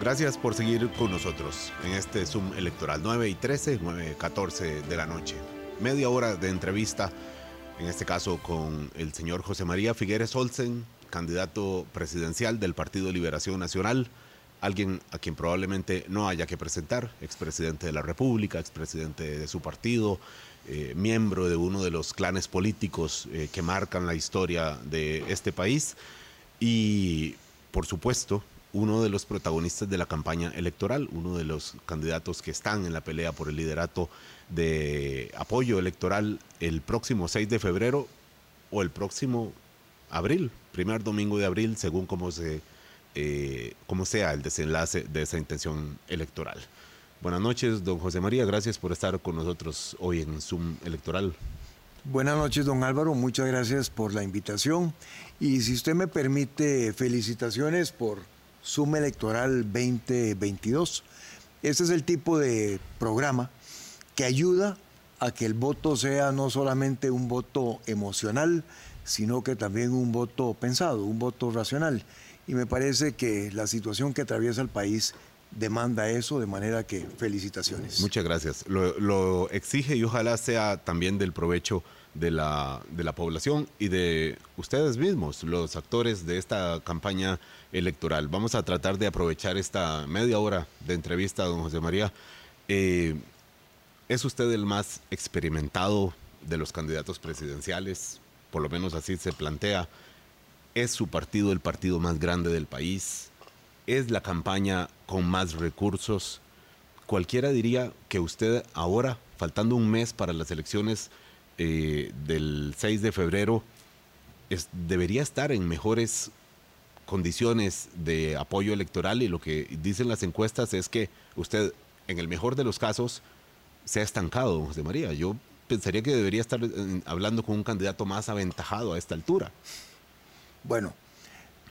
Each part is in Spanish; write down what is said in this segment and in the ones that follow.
Gracias por seguir con nosotros en este Zoom electoral 9 y 13, 9 14 de la noche. Media hora de entrevista, en este caso con el señor José María Figueres Olsen, candidato presidencial del Partido Liberación Nacional, alguien a quien probablemente no haya que presentar, expresidente de la República, expresidente de su partido, eh, miembro de uno de los clanes políticos eh, que marcan la historia de este país y, por supuesto, uno de los protagonistas de la campaña electoral, uno de los candidatos que están en la pelea por el liderato de apoyo electoral el próximo 6 de febrero o el próximo abril, primer domingo de abril, según cómo, se, eh, cómo sea el desenlace de esa intención electoral. Buenas noches, don José María, gracias por estar con nosotros hoy en Zoom electoral. Buenas noches, don Álvaro, muchas gracias por la invitación y si usted me permite, felicitaciones por Suma Electoral 2022. Este es el tipo de programa que ayuda a que el voto sea no solamente un voto emocional, sino que también un voto pensado, un voto racional. Y me parece que la situación que atraviesa el país demanda eso, de manera que felicitaciones. Muchas gracias. Lo, exige y ojalá sea también del provecho de la, de la población y de ustedes mismos, los actores de esta campaña electoral. Vamos a tratar de aprovechar esta media hora de entrevista don José María. Eh, ¿Es usted el más experimentado de los candidatos presidenciales? Por lo menos así se plantea. ¿Es su partido el partido más grande del país? ¿Es la campaña con más recursos? Cualquiera diría que usted ahora, faltando un mes para las elecciones, eh, del 6 de febrero debería estar en mejores condiciones de apoyo electoral y lo que dicen las encuestas es que usted, en el mejor de los casos, se ha estancado, José María. Yo pensaría que debería estar eh, hablando con un candidato más aventajado a esta altura. Bueno,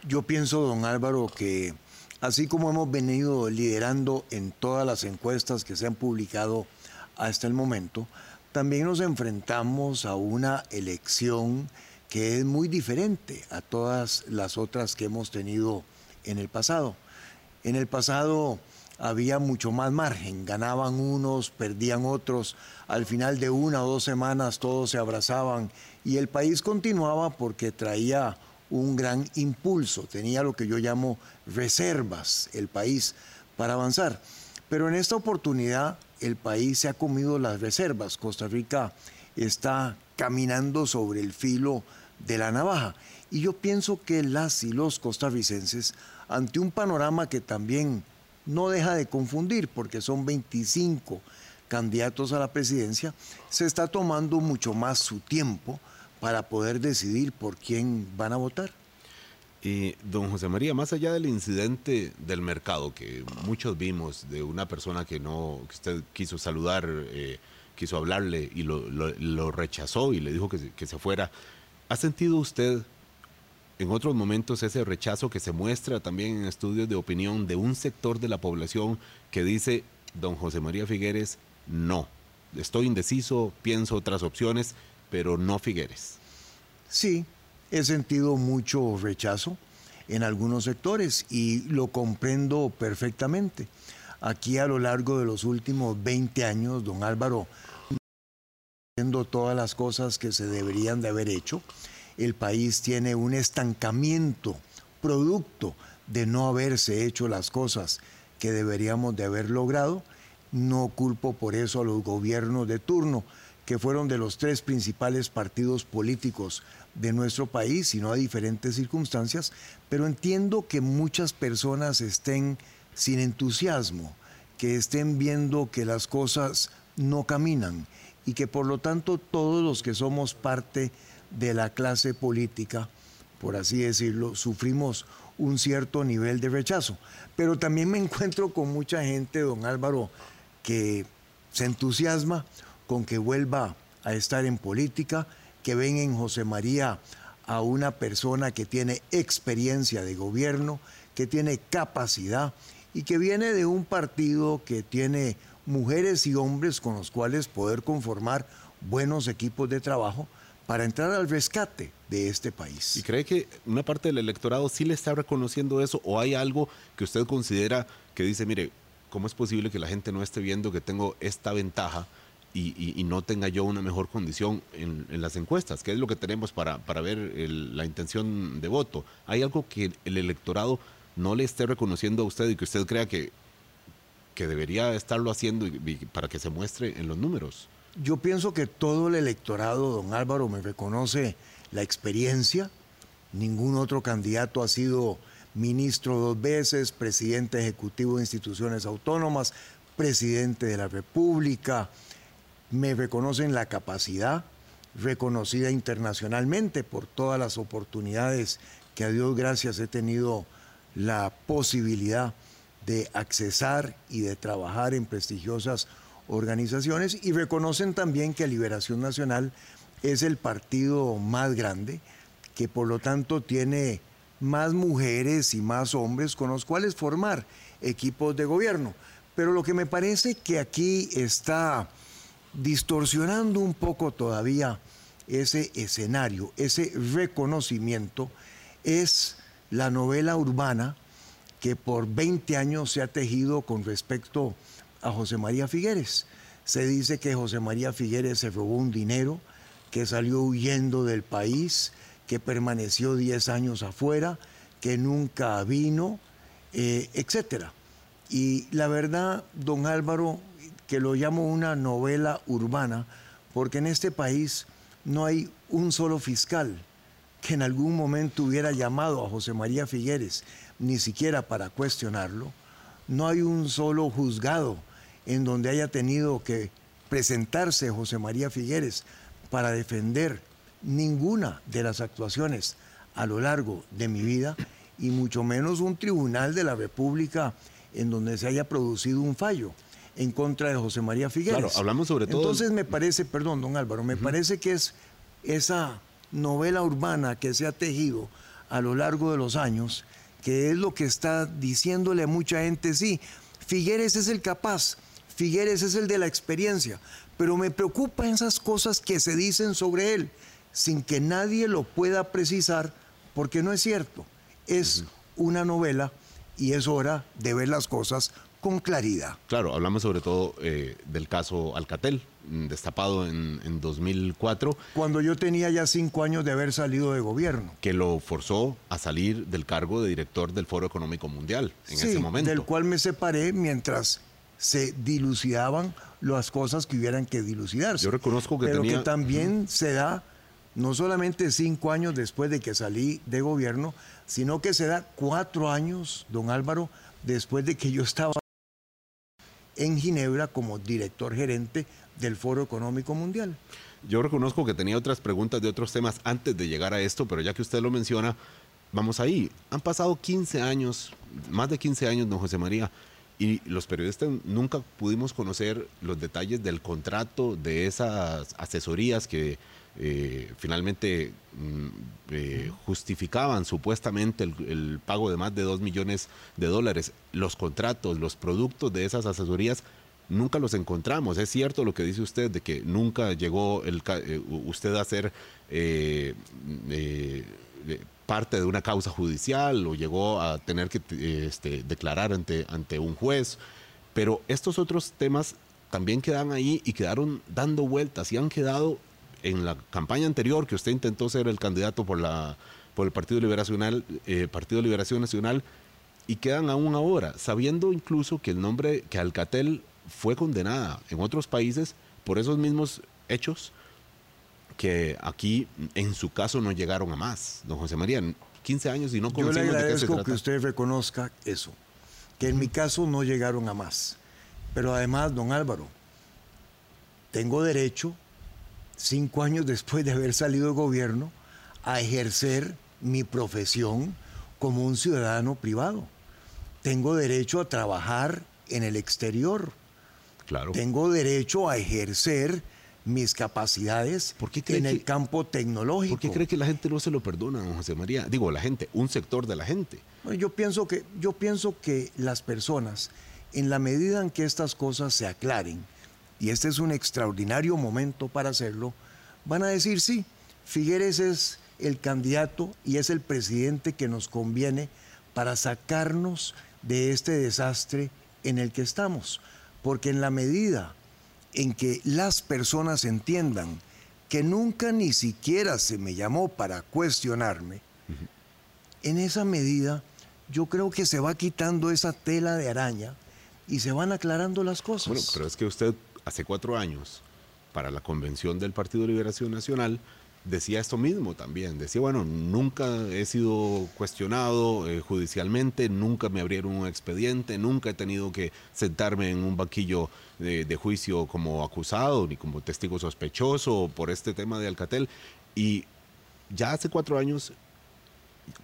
yo pienso, don Álvaro, que así como hemos venido liderando en todas las encuestas que se han publicado hasta el momento, también nos enfrentamos a una elección que es muy diferente a todas las otras que hemos tenido en el pasado. En el pasado había mucho más margen, ganaban unos, perdían otros, al final de una o dos semanas todos se abrazaban y el país continuaba porque traía un gran impulso, tenía lo que yo llamo reservas el país para avanzar. Pero en esta oportunidad el país se ha comido las reservas. Costa Rica está caminando sobre el filo de la navaja. Y yo pienso que las y los costarricenses, ante un panorama que también no deja de confundir, porque son 25 candidatos a la presidencia, se está tomando mucho más su tiempo para poder decidir por quién van a votar. Y don José María, más allá del incidente del mercado que muchos vimos de una persona que no, que usted quiso saludar, eh, quiso hablarle y lo, rechazó y le dijo que, que se fuera, ¿ha sentido usted en otros momentos ese rechazo que se muestra también en estudios de opinión de un sector de la población que dice, don José María Figueres, no, estoy indeciso, pienso otras opciones, pero no Figueres? Sí, He sentido mucho rechazo en algunos sectores y lo comprendo perfectamente. Aquí a lo largo de los últimos 20 años, don Álvaro, haciendo todas las cosas que se deberían de haber hecho, el país tiene un estancamiento producto de no haberse hecho las cosas que deberíamos de haber logrado. No culpo por eso a los gobiernos de turno, que fueron de los tres principales partidos políticos de nuestro país, sino a diferentes circunstancias, pero entiendo que muchas personas estén sin entusiasmo, que estén viendo que las cosas no caminan y que por lo tanto todos los que somos parte de la clase política, por así decirlo, sufrimos un cierto nivel de rechazo. Pero también me encuentro con mucha gente, don Álvaro, que se entusiasma con que vuelva a estar en política, que ven en José María a una persona que tiene experiencia de gobierno, que tiene capacidad y que viene de un partido que tiene mujeres y hombres con los cuales poder conformar buenos equipos de trabajo, para entrar al rescate de este país. ¿Y cree que una parte del electorado sí le está reconociendo eso o hay algo que usted considera que dice, mire, ¿cómo es posible que la gente no esté viendo que tengo esta ventaja y, no tenga yo una mejor condición en, las encuestas? ¿Qué es lo que tenemos para, para ver la intención de voto? ¿Hay algo que el electorado no le esté reconociendo a usted y que usted crea que, que debería estarlo haciendo para que se muestre en los números? Yo pienso que todo el electorado, don Álvaro, me reconoce la experiencia. Ningún otro candidato ha sido ministro dos veces, presidente ejecutivo de instituciones autónomas, presidente de la República. Me reconocen la capacidad reconocida internacionalmente por todas las oportunidades que a Dios gracias he tenido la posibilidad de accesar y de trabajar en prestigiosas organizaciones y reconocen también que Liberación Nacional es el partido más grande, que por lo tanto tiene más mujeres y más hombres con los cuales formar equipos de gobierno. Pero lo que me parece que aquí está distorsionando un poco todavía ese escenario, ese reconocimiento, es la novela urbana que por 20 años se ha tejido con respecto a José María Figueres. Se dice que José María Figueres se robó un dinero, que salió huyendo del país, que permaneció 10 años afuera, que nunca vino, eh, etc. Y la verdad, don Álvaro, que lo llamo una novela urbana, porque en este país no hay un solo fiscal que en algún momento hubiera llamado a José María Figueres, ni siquiera para cuestionarlo. No hay un solo juzgado en donde haya tenido que presentarse José María Figueres para defender ninguna de las actuaciones a lo largo de mi vida y mucho menos un tribunal de la República en donde se haya producido un fallo en contra de José María Figueres. Claro, hablamos sobre todo. Entonces me parece, perdón, don Álvaro, me parece que es esa novela urbana que se ha tejido a lo largo de los años, que es lo que está diciéndole a mucha gente, sí, Figueres es el capaz, Figueres es el de la experiencia, pero me preocupan esas cosas que se dicen sobre él sin que nadie lo pueda precisar, porque no es cierto. Es una novela y es hora de ver las cosas con claridad. Claro, hablamos sobre todo eh, del caso Alcatel, mm, destapado en, 2004. Cuando yo tenía ya cinco años de haber salido de gobierno. Que lo forzó a salir del cargo de director del Foro Económico Mundial en ese momento. Del cual me separé mientras se dilucidaban las cosas que hubieran que dilucidarse. Yo reconozco que Pero que también se da no solamente cinco años después de que salí de gobierno, sino que se da cuatro años, don Álvaro, después de que yo estaba en Ginebra como director gerente del Foro Económico Mundial. Yo reconozco que tenía otras preguntas de otros temas antes de llegar a esto, pero ya que usted lo menciona, vamos ahí. Han pasado 15 años, más de 15 años, don José María, y los periodistas nunca pudimos conocer los detalles del contrato, de esas asesorías que eh, finalmente mm, eh, justificaban supuestamente el, pago de más de 2 millones de dólares. Los contratos, los productos de esas asesorías nunca los encontramos. Es cierto lo que dice usted de que nunca llegó el, eh, usted a ser parte de una causa judicial o llegó a tener que este, declarar ante, ante un juez. Pero estos otros temas también quedan ahí y quedaron dando vueltas y han quedado en la campaña anterior que usted intentó ser el candidato por, la, por el Partido, Liberacional, eh, Partido Liberación Nacional y quedan aún ahora, sabiendo incluso que el nombre, que Alcatel fue condenada en otros países por esos mismos hechos que aquí en su caso no llegaron a más, don José María. 15 años y no conocemos Yo le agradezco que usted reconozca eso, que en mi caso no llegaron a más. Pero además, don Álvaro, tengo derecho, cinco años después de haber salido del gobierno, a ejercer mi profesión como un ciudadano privado. Tengo derecho a trabajar en el exterior. Claro. Tengo derecho a ejercer mis capacidades en el campo tecnológico. ¿Por qué cree que la gente no se lo perdona, don José María? Digo, la gente, un sector de la gente. yo, pienso que, yo pienso que las personas, en la medida en que estas cosas se aclaren, y este es un extraordinario momento para hacerlo, van a decir sí, Figueres es el candidato y es el presidente que nos conviene para sacarnos de este desastre en el que estamos. Porque en la medida en que las personas entiendan que nunca ni siquiera se me llamó para cuestionarme, en esa medida yo creo que se va quitando esa tela de araña y se van aclarando las cosas. Bueno, pero es que usted hace cuatro años, para la convención del Partido de Liberación Nacional, decía esto mismo también. Decía, bueno, nunca he sido cuestionado eh, judicialmente, nunca me abrieron un expediente, nunca he tenido que sentarme en un banquillo de, juicio como acusado ni como testigo sospechoso por este tema de Alcatel. Y ya hace cuatro años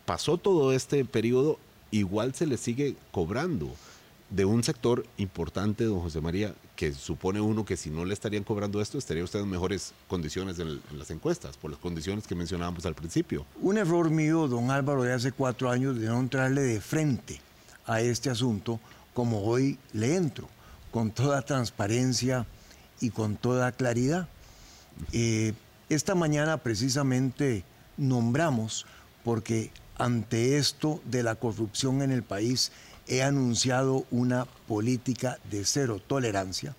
pasó todo este periodo, igual se le sigue cobrando de un sector importante, don José María, que supone uno que si no le estarían cobrando esto, estaría usted en mejores condiciones en, las encuestas, por las condiciones que mencionábamos al principio. Un error mío, don Álvaro, de hace cuatro años, de no entrarle de frente a este asunto como hoy le entro, con toda transparencia y con toda claridad. Eh, esta mañana precisamente nombramos, porque ante esto de la corrupción en el país, he anunciado una política de cero tolerancia.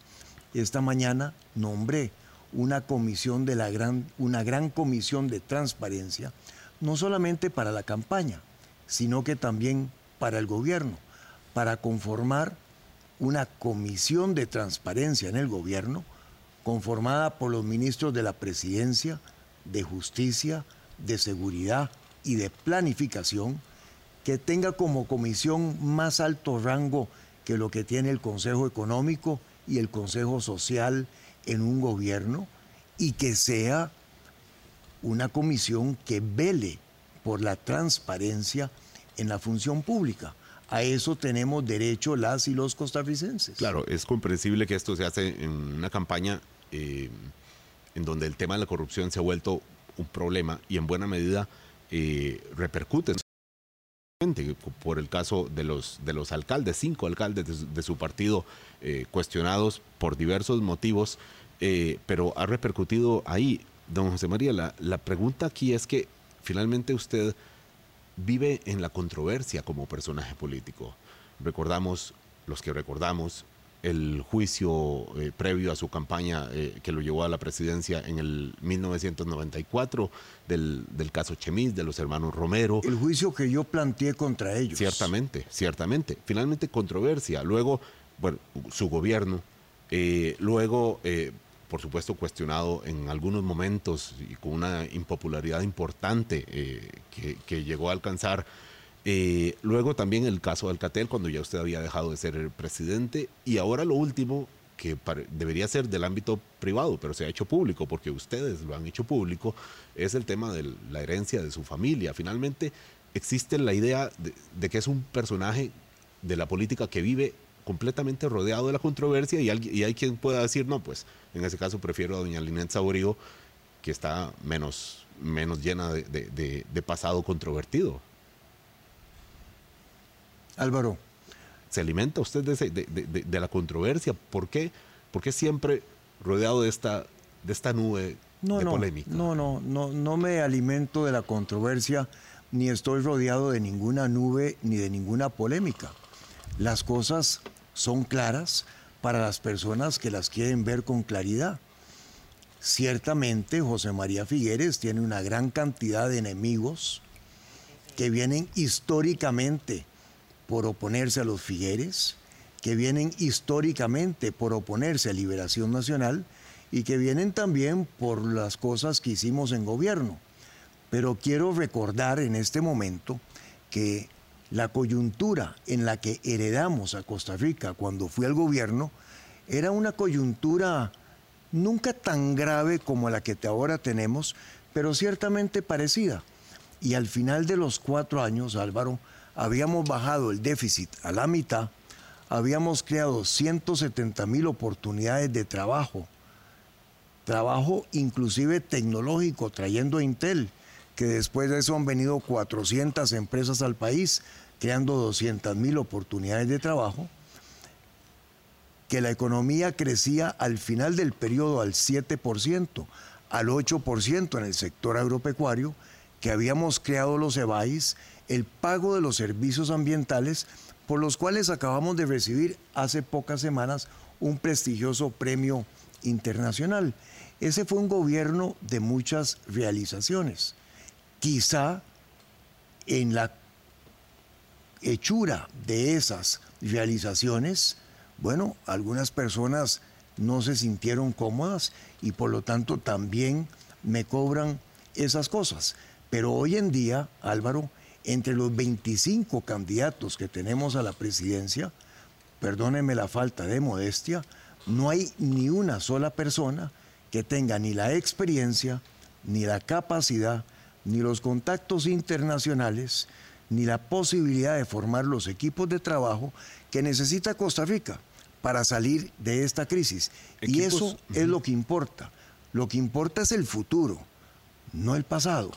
Esta mañana nombré una comisión de la gran, una gran comisión de transparencia, no solamente para la campaña, sino que también para el gobierno, para conformar una comisión de transparencia en el gobierno, conformada por los ministros de la Presidencia, de Justicia, de Seguridad y de Planificación, que tenga como comisión más alto rango que lo que tiene el Consejo Económico y el Consejo Social en un gobierno y que sea una comisión que vele por la transparencia en la función pública. A eso tenemos derecho las y los costarricenses. Claro, es comprensible que esto se hace en una campaña eh, en donde el tema de la corrupción se ha vuelto un problema y en buena medida eh, repercute por el caso de los, de los alcaldes, cinco alcaldes de, su partido eh, cuestionados por diversos motivos, eh, pero ha repercutido ahí. Don José María, la, la pregunta aquí es que finalmente usted vive en la controversia como personaje político. Recordamos, los que recordamos, el juicio eh, previo a su campaña eh, que lo llevó a la presidencia en el 1994 del, del, caso Chemis, de los hermanos Romero. El juicio que yo planteé contra ellos. Ciertamente, ciertamente. Finalmente controversia. Luego, bueno, su gobierno. Eh, luego, por supuesto, cuestionado en algunos momentos y con una impopularidad importante que, que llegó a alcanzar eh, luego también el caso de Alcatel, cuando ya usted había dejado de ser el presidente. Y ahora lo último, que debería ser del ámbito privado, pero se ha hecho público, porque ustedes lo han hecho público, es el tema de la herencia de su familia. Finalmente, existe la idea de, que es un personaje de la política que vive completamente rodeado de la controversia y, hay quien pueda decir, no, pues en ese caso prefiero a doña Linet Saborío, que está menos, menos llena de pasado controvertido. Álvaro. ¿Se alimenta usted de, la controversia? ¿Por qué? ¿Por qué siempre rodeado de esta, de esta nube de polémica? No, no, no, no me alimento de la controversia, ni estoy rodeado de ninguna nube ni de ninguna polémica. Las cosas son claras para las personas que las quieren ver con claridad. Ciertamente José María Figueres tiene una gran cantidad de enemigos que vienen históricamente por oponerse a los Figueres, que vienen históricamente por oponerse a Liberación Nacional y que vienen también por las cosas que hicimos en gobierno. Pero quiero recordar en este momento que la coyuntura en la que heredamos a Costa Rica cuando fui al gobierno era una coyuntura nunca tan grave como la que ahora tenemos, pero ciertamente parecida. Y al final de los cuatro años, Álvaro, habíamos bajado el déficit a la mitad, habíamos creado 170 mil oportunidades de trabajo, trabajo inclusive tecnológico, trayendo a Intel, que después de eso han venido 400 empresas al país, creando 200 mil oportunidades de trabajo, que la economía crecía al final del periodo al 7%, al 8% en el sector agropecuario, que habíamos creado los EBAIS, el pago de los servicios ambientales, por los cuales acabamos de recibir hace pocas semanas un prestigioso premio internacional. Ese fue un gobierno de muchas realizaciones. Quizá en la hechura de esas realizaciones, bueno, algunas personas no se sintieron cómodas y por lo tanto también me cobran esas cosas. Pero hoy en día, Álvaro, entre los 25 candidatos que tenemos a la presidencia, perdónenme la falta de modestia, no hay ni una sola persona que tenga ni la experiencia, ni la capacidad, ni los contactos internacionales, ni la posibilidad de formar los equipos de trabajo que necesita Costa Rica para salir de esta crisis. y eso es lo que importa. Lo que importa es el futuro, no el pasado.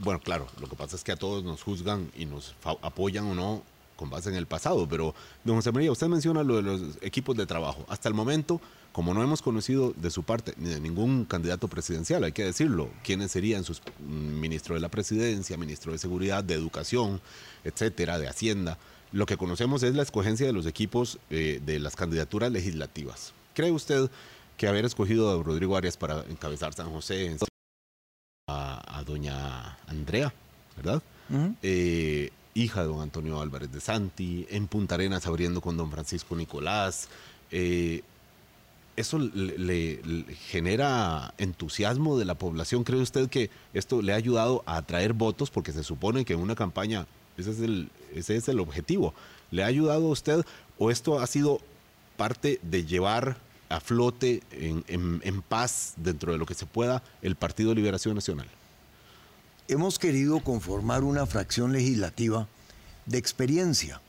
Bueno, claro, lo que pasa es que a todos nos juzgan y nos apoyan o no con base en el pasado, pero don José María, usted menciona lo de los equipos de trabajo. Hasta el momento, como no hemos conocido de su parte ni de ningún candidato presidencial, hay que decirlo, quiénes serían sus mm, ministro de la presidencia, ministro de seguridad, de educación, etcétera, de hacienda, lo que conocemos es la escogencia de los equipos eh, de las candidaturas legislativas. ¿Cree usted que haber escogido a Rodrigo Arias para encabezar San José a, a doña Andrea, ¿verdad? hija de don Antonio Álvarez de Santi, en Punta Arenas abriendo con don Francisco Nicolás. Eh, ¿Eso le, genera entusiasmo de la población? ¿Cree usted que esto le ha ayudado a atraer votos? Porque se supone que en una campaña ese es el, ese es el objetivo. ¿Le ha ayudado a usted o esto ha sido parte de llevar a flote en, paz dentro de lo que se pueda el Partido Liberación Nacional? hemos querido conformar una fracción legislativa de experiencia,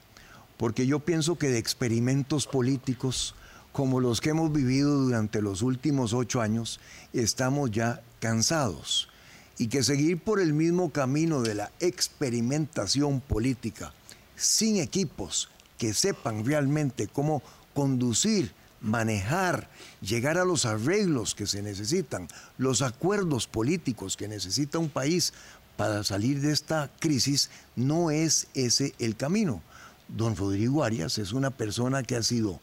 porque yo pienso que de experimentos políticos como los que hemos vivido durante los últimos ocho años, estamos ya cansados y que seguir por el mismo camino de la experimentación política, sin equipos que sepan realmente cómo conducir, manejar, llegar a los arreglos que se necesitan, los acuerdos políticos que necesita un país para salir de esta crisis, no es ese el camino. Don Rodrigo Arias es una persona que ha sido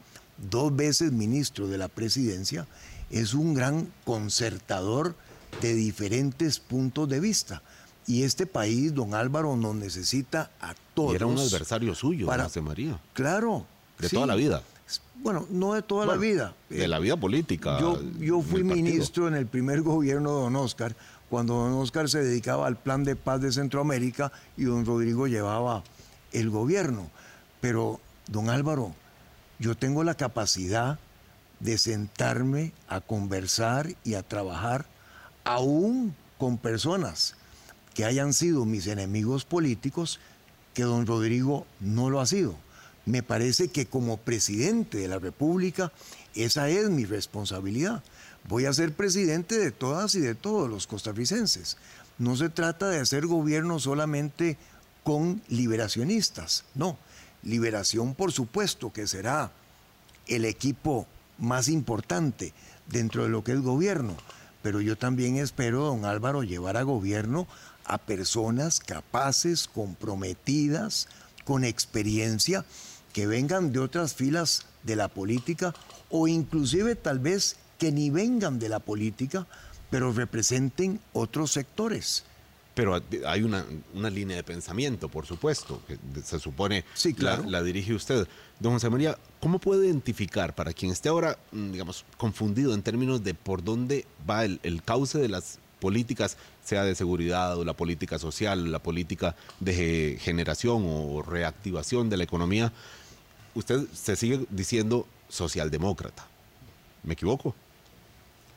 dos veces ministro de la presidencia, es un gran concertador de diferentes puntos de vista. Y este país, don Álvaro, nos necesita a todos. era un adversario suyo, para, María. Claro. De toda la vida. Bueno, no de toda la vida. De la vida política. Yo, yo fui ministro en el primer gobierno de don Oscar, cuando don Oscar se dedicaba al plan de paz de Centroamérica y don Rodrigo llevaba el gobierno. Pero, don Álvaro, yo tengo la capacidad de sentarme a conversar y a trabajar aún con personas que hayan sido mis enemigos políticos, que don Rodrigo no lo ha sido. Me parece que como presidente de la República, esa es mi responsabilidad. Voy a ser presidente de todas y de todos los costarricenses. No se trata de hacer gobierno solamente con liberacionistas, no. Liberación, por supuesto, que será el equipo más importante dentro de lo que es gobierno, pero yo también espero, don Álvaro, llevar a gobierno a personas capaces, comprometidas, con experiencia, que vengan de otras filas de la política o inclusive tal vez que ni vengan de la política, pero representen otros sectores. Pero hay una, línea de pensamiento, por supuesto, que se supone sí, claro. la, dirige usted. Don José María, ¿cómo puede identificar para quien esté ahora, mm, digamos, confundido en términos de por dónde va el, cauce de las políticas, sea de seguridad o la política social, la política de generación o reactivación de la economía, usted se sigue diciendo socialdemócrata. ¿Me equivoco?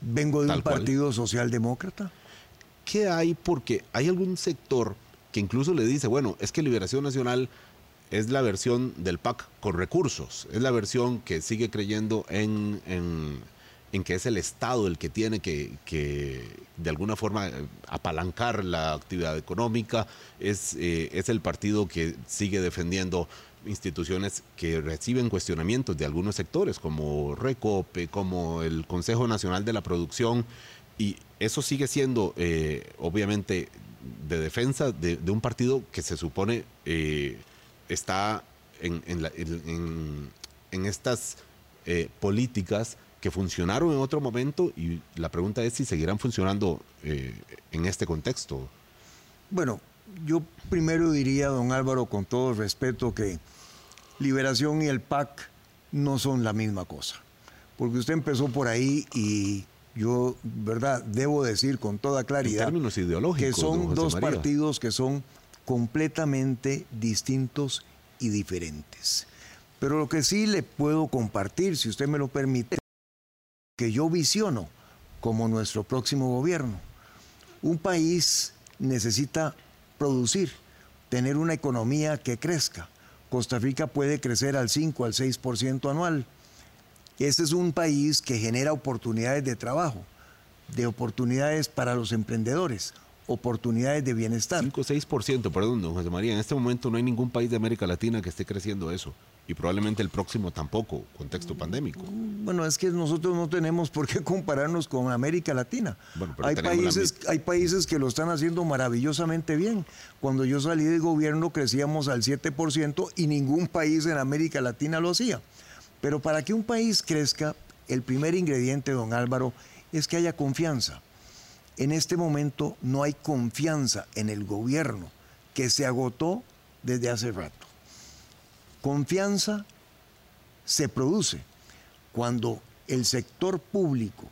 Vengo de un partido socialdemócrata. ¿qué hay? Porque hay algún sector que incluso le dice, bueno, es que Liberación Nacional es la versión del PAC con recursos, es la versión que sigue creyendo en, en, que es el Estado el que tiene que, que de alguna forma eh, apalancar la actividad económica, es, eh, es el partido que sigue defendiendo instituciones que reciben cuestionamientos de algunos sectores, como Recope, como el Consejo Nacional de la Producción, Y eso sigue siendo, eh, obviamente, de defensa de, un partido que se supone eh, está en, en, estas eh, políticas que funcionaron en otro momento y la pregunta es si seguirán funcionando en este contexto. Bueno, yo primero diría, don Álvaro, con todo respeto, que Liberación y el PAC no son la misma cosa. Porque usted empezó por ahí y yo, ¿verdad? Debo decir con toda claridad que son dos partidos que son completamente distintos y diferentes. Pero lo que sí le puedo compartir, si usted me lo permite, que yo visiono como nuestro próximo gobierno. Un país necesita producir, tener una economía que crezca. Costa Rica puede crecer al 5, al 6% anual este es un país que genera oportunidades de trabajo, de oportunidades para los emprendedores, oportunidades de bienestar. 5 o 6%, perdón, don José María. En este momento no hay ningún país de América Latina que esté creciendo eso. Y probablemente el próximo tampoco, contexto pandémico. Bueno, es que nosotros no tenemos por qué compararnos con América Latina. hay, países, hay países que lo están haciendo maravillosamente bien. Cuando yo salí del gobierno crecíamos al 7% y ningún país en América Latina lo hacía. Pero para que un país crezca, el primer ingrediente, don Álvaro, es que haya confianza. En este momento no hay confianza en el gobierno, que se agotó desde hace rato. Confianza se produce cuando el sector público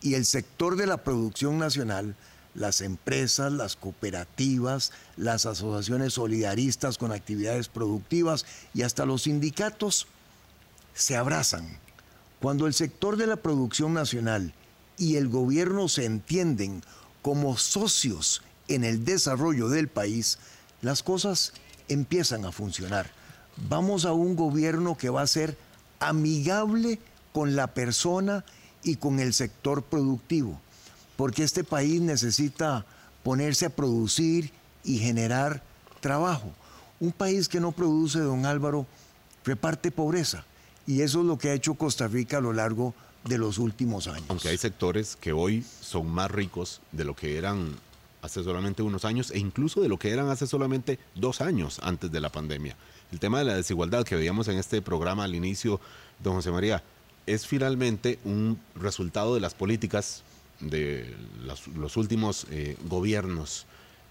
y el sector de la producción nacional, las empresas, las cooperativas, las asociaciones solidaristas con actividades productivas y hasta los sindicatos se abrazan. Cuando el sector de la producción nacional y el gobierno se entienden como socios en el desarrollo del país, las cosas empiezan a funcionar. Vamos a un gobierno que va a ser amigable con la persona y con el sector productivo, porque este país necesita ponerse a producir y generar trabajo. Un país que no produce, don Álvaro, reparte pobreza. Y eso es lo que ha hecho Costa Rica a lo largo de los últimos años. Aunque hay sectores que hoy son más ricos de lo que eran hace solamente unos años e incluso de lo que eran hace solamente dos años antes de la pandemia. El tema de la desigualdad que veíamos en este programa al inicio, don José María, es finalmente un resultado de las políticas de los, últimos eh, gobiernos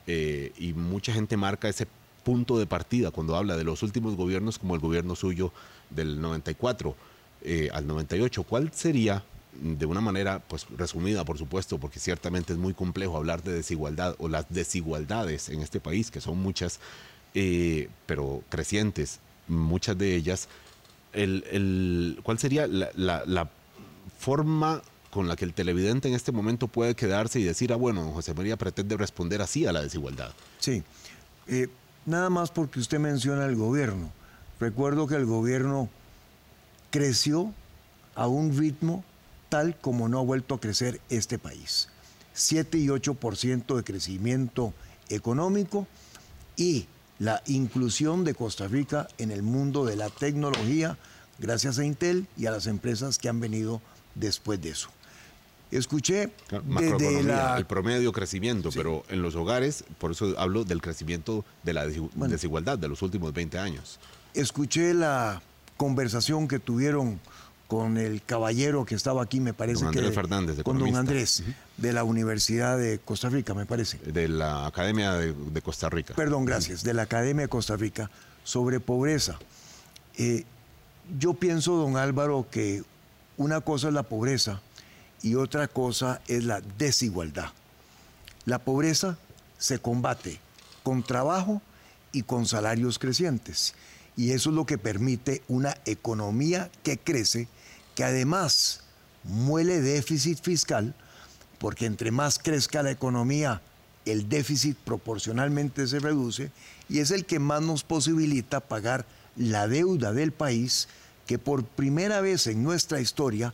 eh, y mucha gente marca ese punto de partida cuando habla de los últimos gobiernos como el gobierno suyo del 94 eh, al 98. ¿Cuál sería, de una manera pues resumida, por supuesto, porque ciertamente es muy complejo hablar de desigualdad o las desigualdades en este país, que son muchas, eh, pero crecientes, muchas de ellas, el, ¿cuál sería la, forma con la que el televidente en este momento puede quedarse y decir, ah, bueno, José María pretende responder así a la desigualdad? Sí. Eh, nada más porque usted menciona el gobierno. Recuerdo que el gobierno creció a un ritmo tal como no ha vuelto a crecer este país. 7 y 8% de crecimiento económico y la inclusión de Costa Rica en el mundo de la tecnología gracias a Intel y a las empresas que han venido después de eso. Escuché desde la... el promedio crecimiento, pero en los hogares, por eso hablo del crecimiento de la desigualdad de los últimos 20 años escuché la conversación que tuvieron con el caballero que estaba aquí, me parece don Andrés Fernández, de con don Andrés, de la Universidad de Costa Rica, me parece. De la Academia de, Costa Rica. Perdón, gracias, de la Academia de Costa Rica, sobre pobreza. Eh, yo pienso, don Álvaro, que una cosa es la pobreza y otra cosa es la desigualdad. La pobreza se combate con trabajo y con salarios crecientes. Y eso es lo que permite una economía que crece, que además muele déficit fiscal, porque entre más crezca la economía, el déficit proporcionalmente se reduce y es el que más nos posibilita pagar la deuda del país, que por primera vez en nuestra historia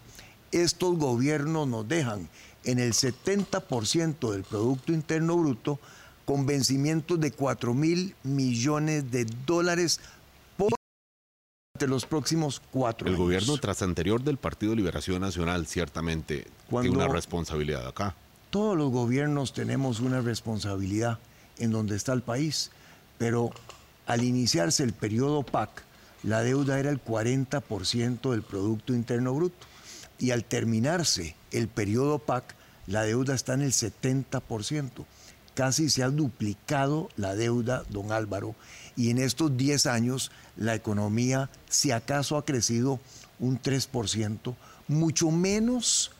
estos gobiernos nos dejan en el 70% del Producto Interno Bruto con vencimientos de 4 mil millones de dólares los próximos cuatro El gobierno tras anterior del Partido Liberación Nacional ciertamente tiene una responsabilidad acá. Todos los gobiernos tenemos una responsabilidad en donde está el país, pero al iniciarse el periodo PAC, la deuda era el 40% del Producto Interno Bruto y al terminarse el periodo PAC, la deuda está en el 70%. Casi se ha duplicado la deuda, don Álvaro, y en estos 10 años la economía, si acaso, ha crecido un 3%, mucho menos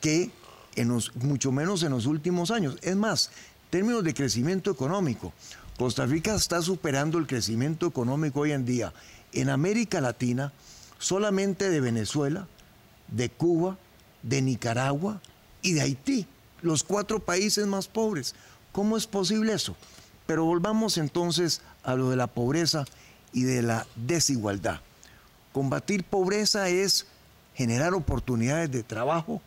que en los, mucho menos en los últimos años. Es más, términos de crecimiento económico, Costa Rica está superando el crecimiento económico hoy en día en América Latina solamente de Venezuela, de Cuba, de Nicaragua y de Haití, los cuatro países más pobres. ¿Cómo es posible eso? Pero volvamos entonces a lo de la pobreza y de la desigualdad. Combatir pobreza es generar oportunidades de trabajo,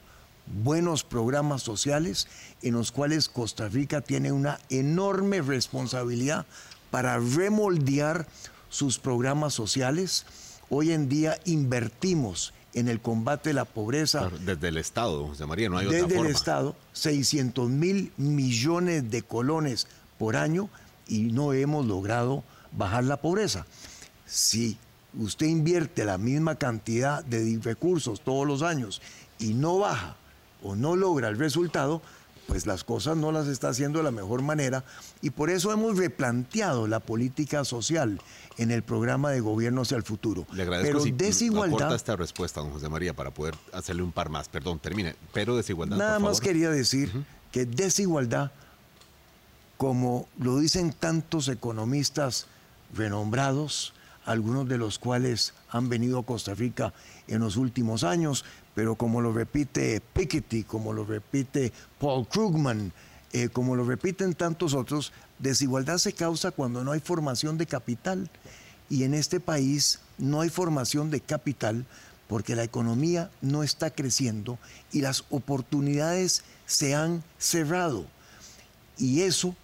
buenos programas sociales en los cuales Costa Rica tiene una enorme responsabilidad para remoldear sus programas sociales. Hoy en día invertimos en el combate de la pobreza. desde el Estado, José María, no hay otra forma. Desde el Estado, 600 mil millones de colones por año y no hemos logrado bajar la pobreza. Si usted invierte la misma cantidad de recursos todos los años y no baja o no logra el resultado, pues las cosas no las está haciendo de la mejor manera y por eso hemos replanteado la política social en el programa de gobierno hacia el futuro. Le agradezco Pero desigualdad. esta respuesta, don José María, para poder hacerle un par más. Perdón, termine. Pero desigualdad. Nada más quería decir que desigualdad, como lo dicen tantos economistas renombrados, algunos de los cuales han venido a Costa Rica en los últimos años, pero como lo repite Piketty, como lo repite Paul Krugman, eh, como lo repiten tantos otros, desigualdad se causa cuando no hay formación de capital. Y en este país no hay formación de capital porque la economía no está creciendo y las oportunidades se han cerrado. Y eso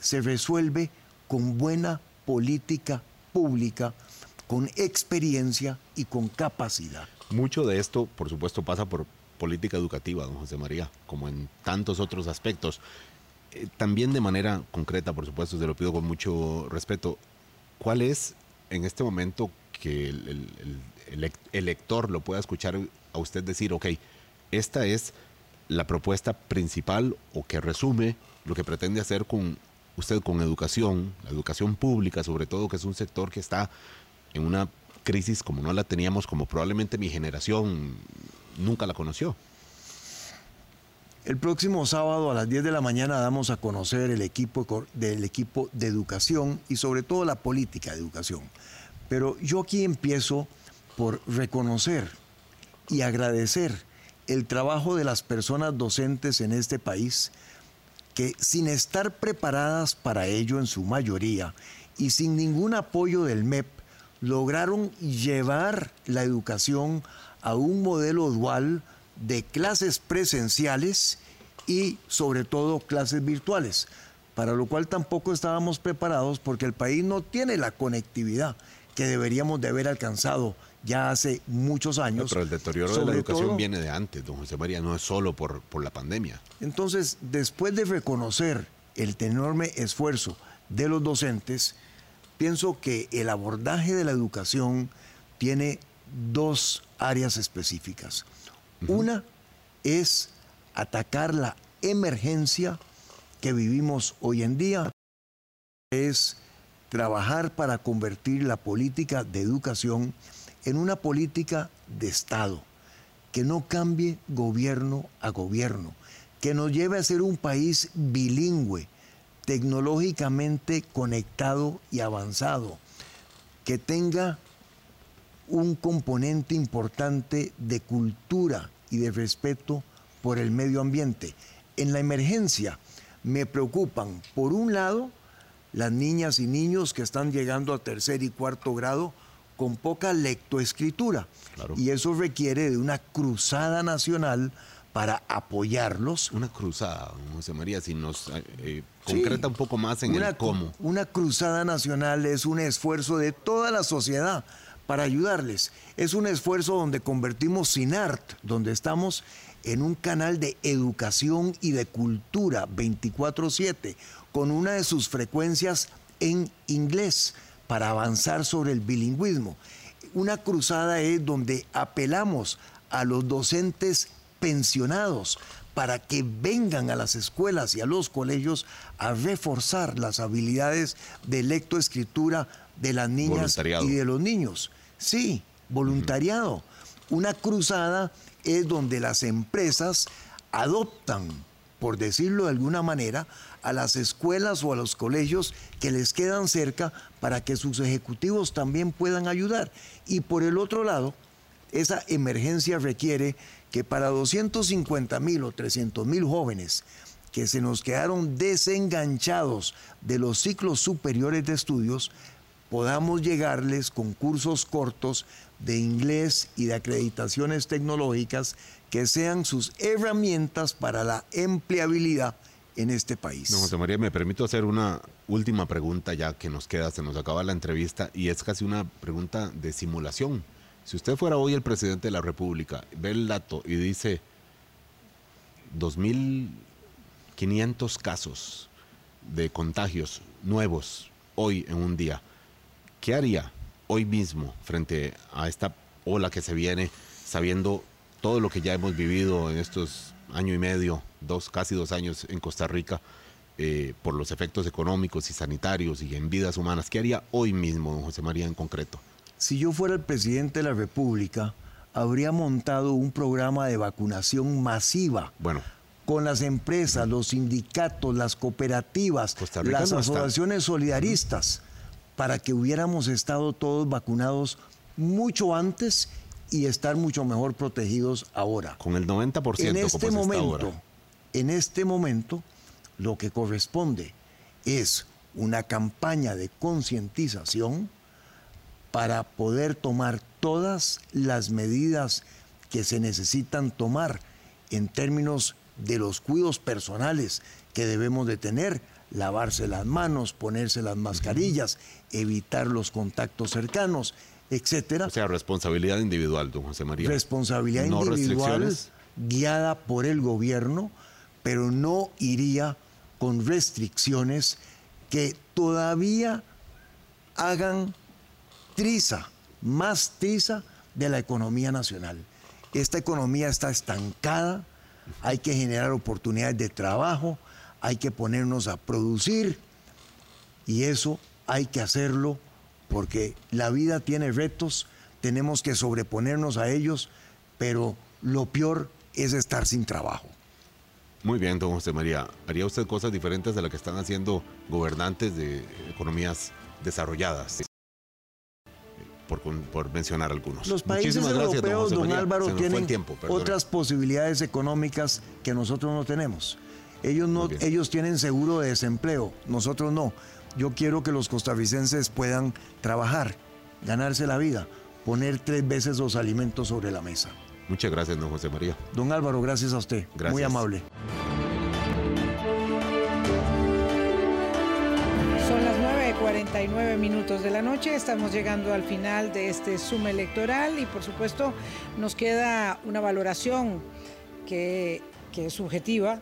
se resuelve con buena política pública, con experiencia y con capacidad. Mucho de esto, por supuesto, pasa por política educativa, don José María, como en tantos otros aspectos. Eh, también de manera concreta, por supuesto, se lo pido con mucho respeto. ¿Cuál es en este momento que el, el, elector lo pueda escuchar a usted decir, ok, esta es la propuesta principal o que resume lo que pretende hacer con usted con educación, la educación pública sobre todo, que es un sector que está en una crisis como no la teníamos, como probablemente mi generación nunca la conoció. El próximo sábado a las 10 de la mañana damos a conocer el equipo del equipo de educación y sobre todo la política de educación. Pero yo aquí empiezo por reconocer y agradecer el trabajo de las personas docentes en este país que sin estar preparadas para ello en su mayoría y sin ningún apoyo del MEP, lograron llevar la educación a un modelo dual de clases presenciales y sobre todo clases virtuales, para lo cual tampoco estábamos preparados porque el país no tiene la conectividad que deberíamos de haber alcanzado ya hace muchos años. pero el deterioro de la educación viene de antes, don José María, no es solo por, por la pandemia. Entonces, después de reconocer el enorme esfuerzo de los docentes, pienso que el abordaje de la educación tiene dos áreas específicas. Una es atacar la emergencia que vivimos hoy en día, es trabajar para convertir la política de educación en una política de Estado, que no cambie gobierno a gobierno, que nos lleve a ser un país bilingüe, tecnológicamente conectado y avanzado, que tenga un componente importante de cultura y de respeto por el medio ambiente. En la emergencia me preocupan, por un lado, las niñas y niños que están llegando a tercer y cuarto grado con poca lectoescritura. Y eso requiere de una cruzada nacional para apoyarlos. Una cruzada, José María, si nos eh, eh, concreta un poco más en el cómo. Una cruzada nacional es un esfuerzo de toda la sociedad para ayudarles. Es un esfuerzo donde convertimos SINART, donde estamos en un canal de educación y de cultura 24/7 con una de sus frecuencias en inglés para avanzar sobre el bilingüismo. Una cruzada es donde apelamos a los docentes pensionados para que vengan a las escuelas y a los colegios a reforzar las habilidades de lectoescritura de las niñas y de los niños. Sí, voluntariado. Una cruzada es donde las empresas adoptan, por decirlo de alguna manera, a las escuelas o a los colegios que les quedan cerca para que sus ejecutivos también puedan ayudar. Y por el otro lado, esa emergencia requiere que para 250 mil o 300 mil jóvenes que se nos quedaron desenganchados de los ciclos superiores de estudios, podamos llegarles con cursos cortos de inglés y de acreditaciones tecnológicas que sean sus herramientas para la empleabilidad en este país. No, José María, me permito hacer una última pregunta ya que nos queda, se nos acaba la entrevista y es casi una pregunta de simulación. Si usted fuera hoy el presidente de la República, ve el dato y dice 2.500 casos de contagios nuevos hoy en un día, ¿qué haría hoy mismo frente a esta ola que se viene, sabiendo todo lo que ya hemos vivido en estos año y medio, dos, casi dos años en Costa Rica, eh, por los efectos económicos y sanitarios y en vidas humanas? ¿Qué haría hoy mismo, don José María, en concreto? Si yo fuera el presidente de la República, habría montado un programa de vacunación masiva. Bueno. Con las empresas, los sindicatos, las cooperativas, las asociaciones solidaristas, para que hubiéramos estado todos vacunados mucho antes y estar mucho mejor protegidos ahora. Con el 90% en este momento, En este momento, lo que corresponde es una campaña de concientización para poder tomar todas las medidas que se necesitan tomar en términos de los cuidados personales que debemos de tener, lavarse las manos, ponerse las mascarillas, evitar los contactos cercanos, etcétera. O sea, responsabilidad individual, don José María. Responsabilidad individual guiada por el gobierno, pero no iría con restricciones que todavía hagan triza, más triza de la economía nacional. Esta economía está estancada, hay que generar oportunidades de trabajo, hay que ponernos a producir y eso hay que hacerlo porque la vida tiene retos, tenemos que sobreponernos a ellos, pero lo peor es estar sin trabajo. Muy bien, don José María. ¿Haría usted cosas diferentes de las que están haciendo gobernantes de economías desarrolladas? por, mencionar algunos. Los países europeos, don, Álvaro, tienen otras posibilidades económicas que nosotros no tenemos. Ellos, no, ellos tienen seguro de desempleo, nosotros no. Yo quiero que los costarricenses puedan trabajar, ganarse la vida, poner tres veces los alimentos sobre la mesa. Muchas gracias, don José María. Don Álvaro, gracias a usted. Muy amable. 49 minutos de la noche. Estamos llegando al final de este suma electoral y por supuesto nos queda una valoración que, es subjetiva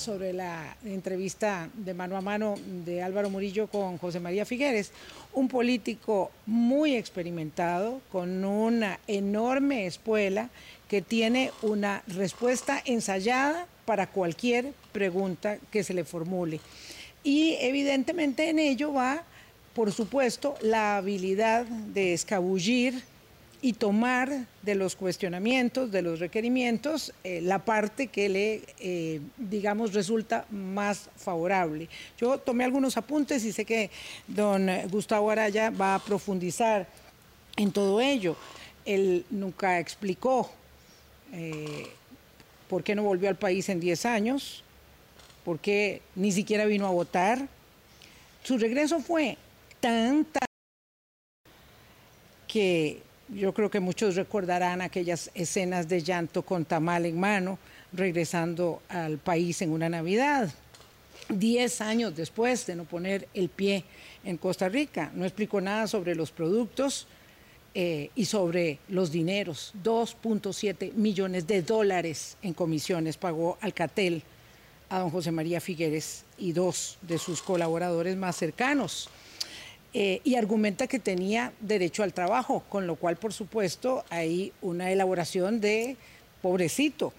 sobre la entrevista de mano a mano de Álvaro Murillo con José María Figueres, un político muy experimentado, con una enorme espuela que tiene una respuesta ensayada para cualquier pregunta que se le formule. Y evidentemente en ello va, por supuesto, la habilidad de escabullir y tomar de los cuestionamientos, de los requerimientos, eh, la parte que le, eh, digamos, resulta más favorable. Yo tomé algunos apuntes y sé que don Gustavo Araya va a profundizar en todo ello. Él nunca explicó eh, por qué no volvió al país en 10 años, porque ni siquiera vino a votar. Su regreso fue tan, tan que yo creo que muchos recordarán aquellas escenas de llanto con tamal en mano, regresando al país en una Navidad. Diez años después de no poner el pie en Costa Rica, no explicó nada sobre los productos eh, y sobre los dineros. 2.7 millones de dólares en comisiones pagó Alcatel a don José María Figueres y dos de sus colaboradores más cercanos. Eh, y argumenta que tenía derecho al trabajo, con lo cual, por supuesto, hay una elaboración de pobrecito.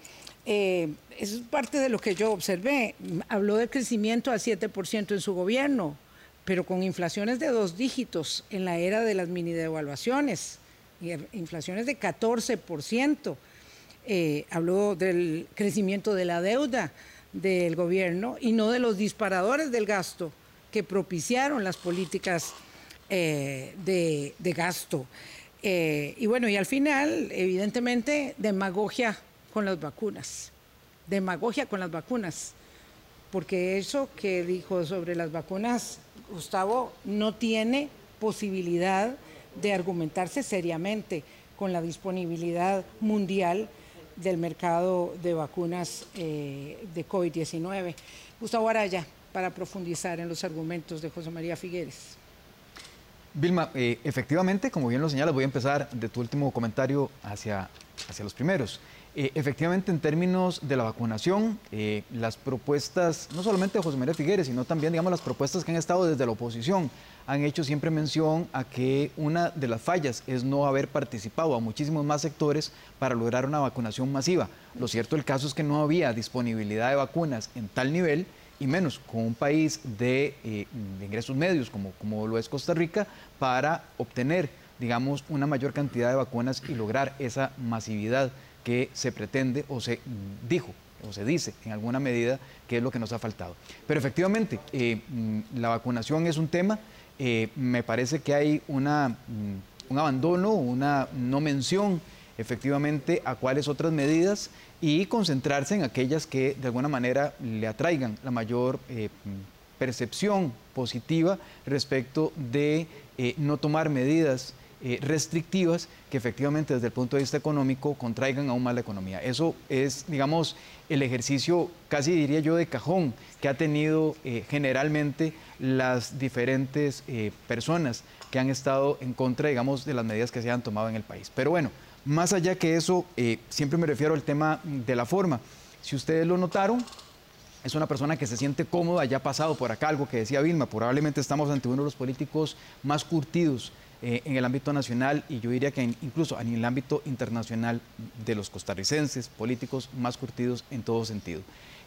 Eh, es parte de lo que yo observé. Habló de crecimiento al 7% en su gobierno, pero con inflaciones de dos dígitos en la era de las mini devaluaciones, inflaciones de 14%. Eh, habló del crecimiento de la deuda del gobierno y no de los disparadores del gasto que propiciaron las políticas eh, de, gasto. Eh, y bueno, y al final, evidentemente, demagogia con las vacunas. Demagogia con las vacunas. Porque eso que dijo sobre las vacunas, Gustavo, no tiene posibilidad de argumentarse seriamente con la disponibilidad mundial del mercado de vacunas eh, de COVID-19. Gustavo Araya, para profundizar en los argumentos de José María Figueres. Vilma, eh, efectivamente, como bien lo señalas, voy a empezar de tu último comentario hacia, hacia los primeros. Eh, efectivamente, en términos de la vacunación, eh, las propuestas, no solamente de José María Figueres, sino también, digamos, las propuestas que han estado desde la oposición, han hecho siempre mención a que una de las fallas es no haber participado a muchísimos más sectores para lograr una vacunación masiva. Lo cierto del caso es que no había disponibilidad de vacunas en tal nivel y menos con un país de, eh, ingresos medios como, como lo es Costa Rica para obtener, digamos, una mayor cantidad de vacunas y lograr esa masividad que se pretende o se dijo o se dice en alguna medida que es lo que nos ha faltado. Pero efectivamente, eh, mm, la vacunación es un tema, eh, me parece que hay una, mm, un abandono, una no mención efectivamente a cuáles otras medidas y concentrarse en aquellas que de alguna manera le atraigan la mayor eh, percepción positiva respecto de eh, no tomar medidas eh, restrictivas que efectivamente desde el punto de vista económico contraigan aún más la economía. Eso es, digamos, el ejercicio casi diría yo de cajón que ha tenido generalmente las diferentes personas que han estado en contra, digamos, de las medidas que se han tomado en el país. Pero bueno, más allá que eso, eh, siempre me refiero al tema de la forma. Si ustedes lo notaron, es una persona que se siente cómoda, ya ha pasado por acá algo que decía Vilma, probablemente estamos ante uno de los políticos más curtidos eh, en el ámbito nacional y yo diría que incluso en el ámbito internacional de los costarricenses, políticos más curtidos en todo sentido.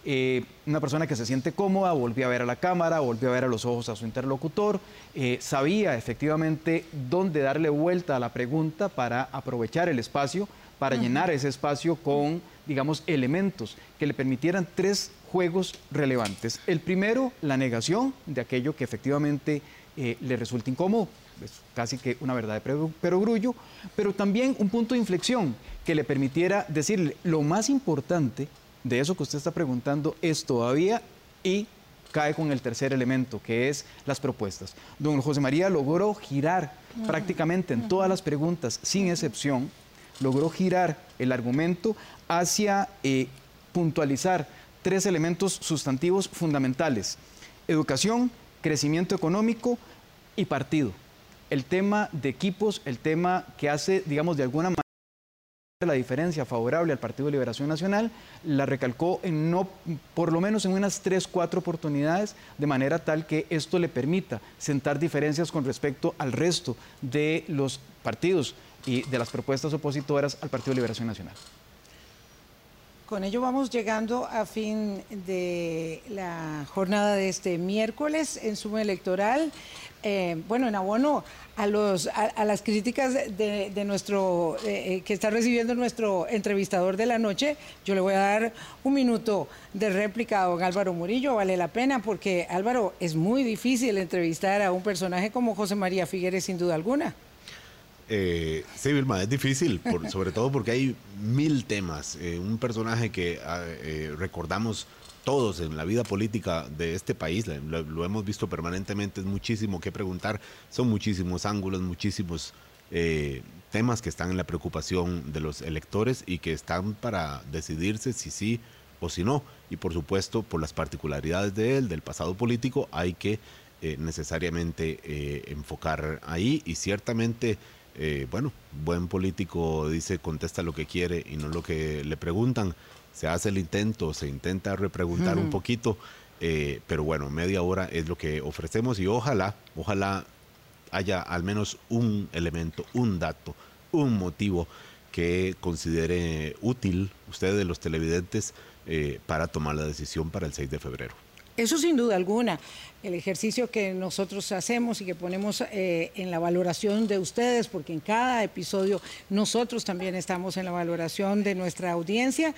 Eh, una persona que se siente cómoda, volvió a ver a la cámara, volvió a ver a los ojos a su interlocutor, eh, sabía efectivamente dónde darle vuelta a la pregunta para aprovechar el espacio, para llenar ese espacio con, digamos, elementos que le permitieran tres juegos relevantes. El primero, la negación de aquello que efectivamente eh, le resulta incómodo, es casi que una verdad de perogrullo, pero también un punto de inflexión que le permitiera decirle lo más importante de eso que usted está preguntando es todavía y cae con el tercer elemento, que es las propuestas. Don José María logró girar prácticamente en todas las preguntas, sin excepción, logró girar el argumento hacia eh, puntualizar tres elementos sustantivos fundamentales. Educación, crecimiento económico y partido. El tema de equipos, el tema que hace, digamos, de alguna manera la diferencia favorable al Partido de Liberación Nacional, la recalcó en no, por lo menos en unas tres, cuatro oportunidades, de manera tal que esto le permita sentar diferencias con respecto al resto de los partidos y de las propuestas opositoras al Partido de Liberación Nacional. Con ello vamos llegando a fin de la jornada de este miércoles en suma electoral. Eh, bueno, en abono a, los, a, las críticas de, nuestro, eh, eh, que está recibiendo nuestro entrevistador de la noche, yo le voy a dar un minuto de réplica a don Álvaro Murillo, vale la pena, porque Álvaro, es muy difícil entrevistar a un personaje como José María Figueres, sin duda alguna. Sí, Vilma, es difícil, sobre todo porque hay mil temas. un personaje que ah, recordamos todos en la vida política de este país, lo, hemos visto permanentemente, es muchísimo que preguntar, son muchísimos ángulos, muchísimos eh, temas que están en la preocupación de los electores y que están para decidirse si sí o si no. Y por supuesto, por las particularidades de él, del pasado político, hay que eh, necesariamente eh, enfocar ahí y ciertamente eh, bueno, buen político dice contesta lo que quiere y no lo que le preguntan. Se hace el intento, se intenta repreguntar un poquito, eh, pero bueno, media hora es lo que ofrecemos y ojalá, ojalá haya al menos un elemento, un dato, un motivo que considere útil ustedes los televidentes eh, para tomar la decisión para el 6 de febrero. Eso sin duda alguna. El ejercicio que nosotros hacemos y que ponemos eh, en la valoración de ustedes, porque en cada episodio nosotros también estamos en la valoración de nuestra audiencia,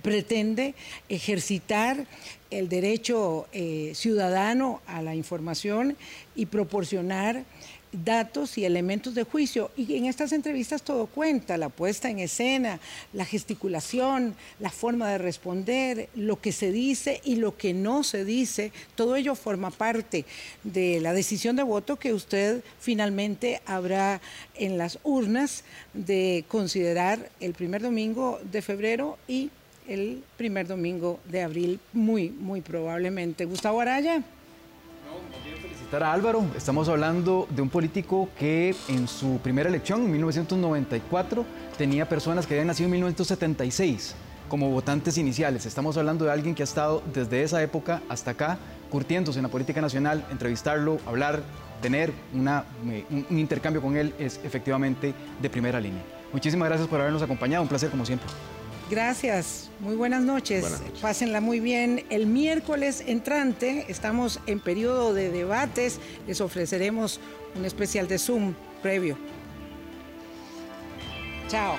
pretende ejercitar el derecho eh, ciudadano a la información y proporcionar datos y elementos de juicio. Y en estas entrevistas todo cuenta, la puesta en escena, la gesticulación, la forma de responder, lo que se dice y lo que no se dice, todo ello forma parte de la decisión de voto que usted finalmente habrá en las urnas de considerar el primer domingo de febrero y el primer domingo de abril, muy, muy probablemente. Gustavo Araya a Álvaro. Estamos hablando de un político que en su primera elección, en 1994, tenía personas que habían nacido en 1976 como votantes iniciales. Estamos hablando de alguien que ha estado desde esa época hasta acá curtiéndose en la política nacional, entrevistarlo, hablar, tener una, un intercambio con él es efectivamente de primera línea. Muchísimas gracias por habernos acompañado, un placer como siempre. Gracias, muy buenas noches. Pásenla muy bien. El miércoles entrante estamos en periodo de debates. Les ofreceremos un especial de Zoom previo. Chao.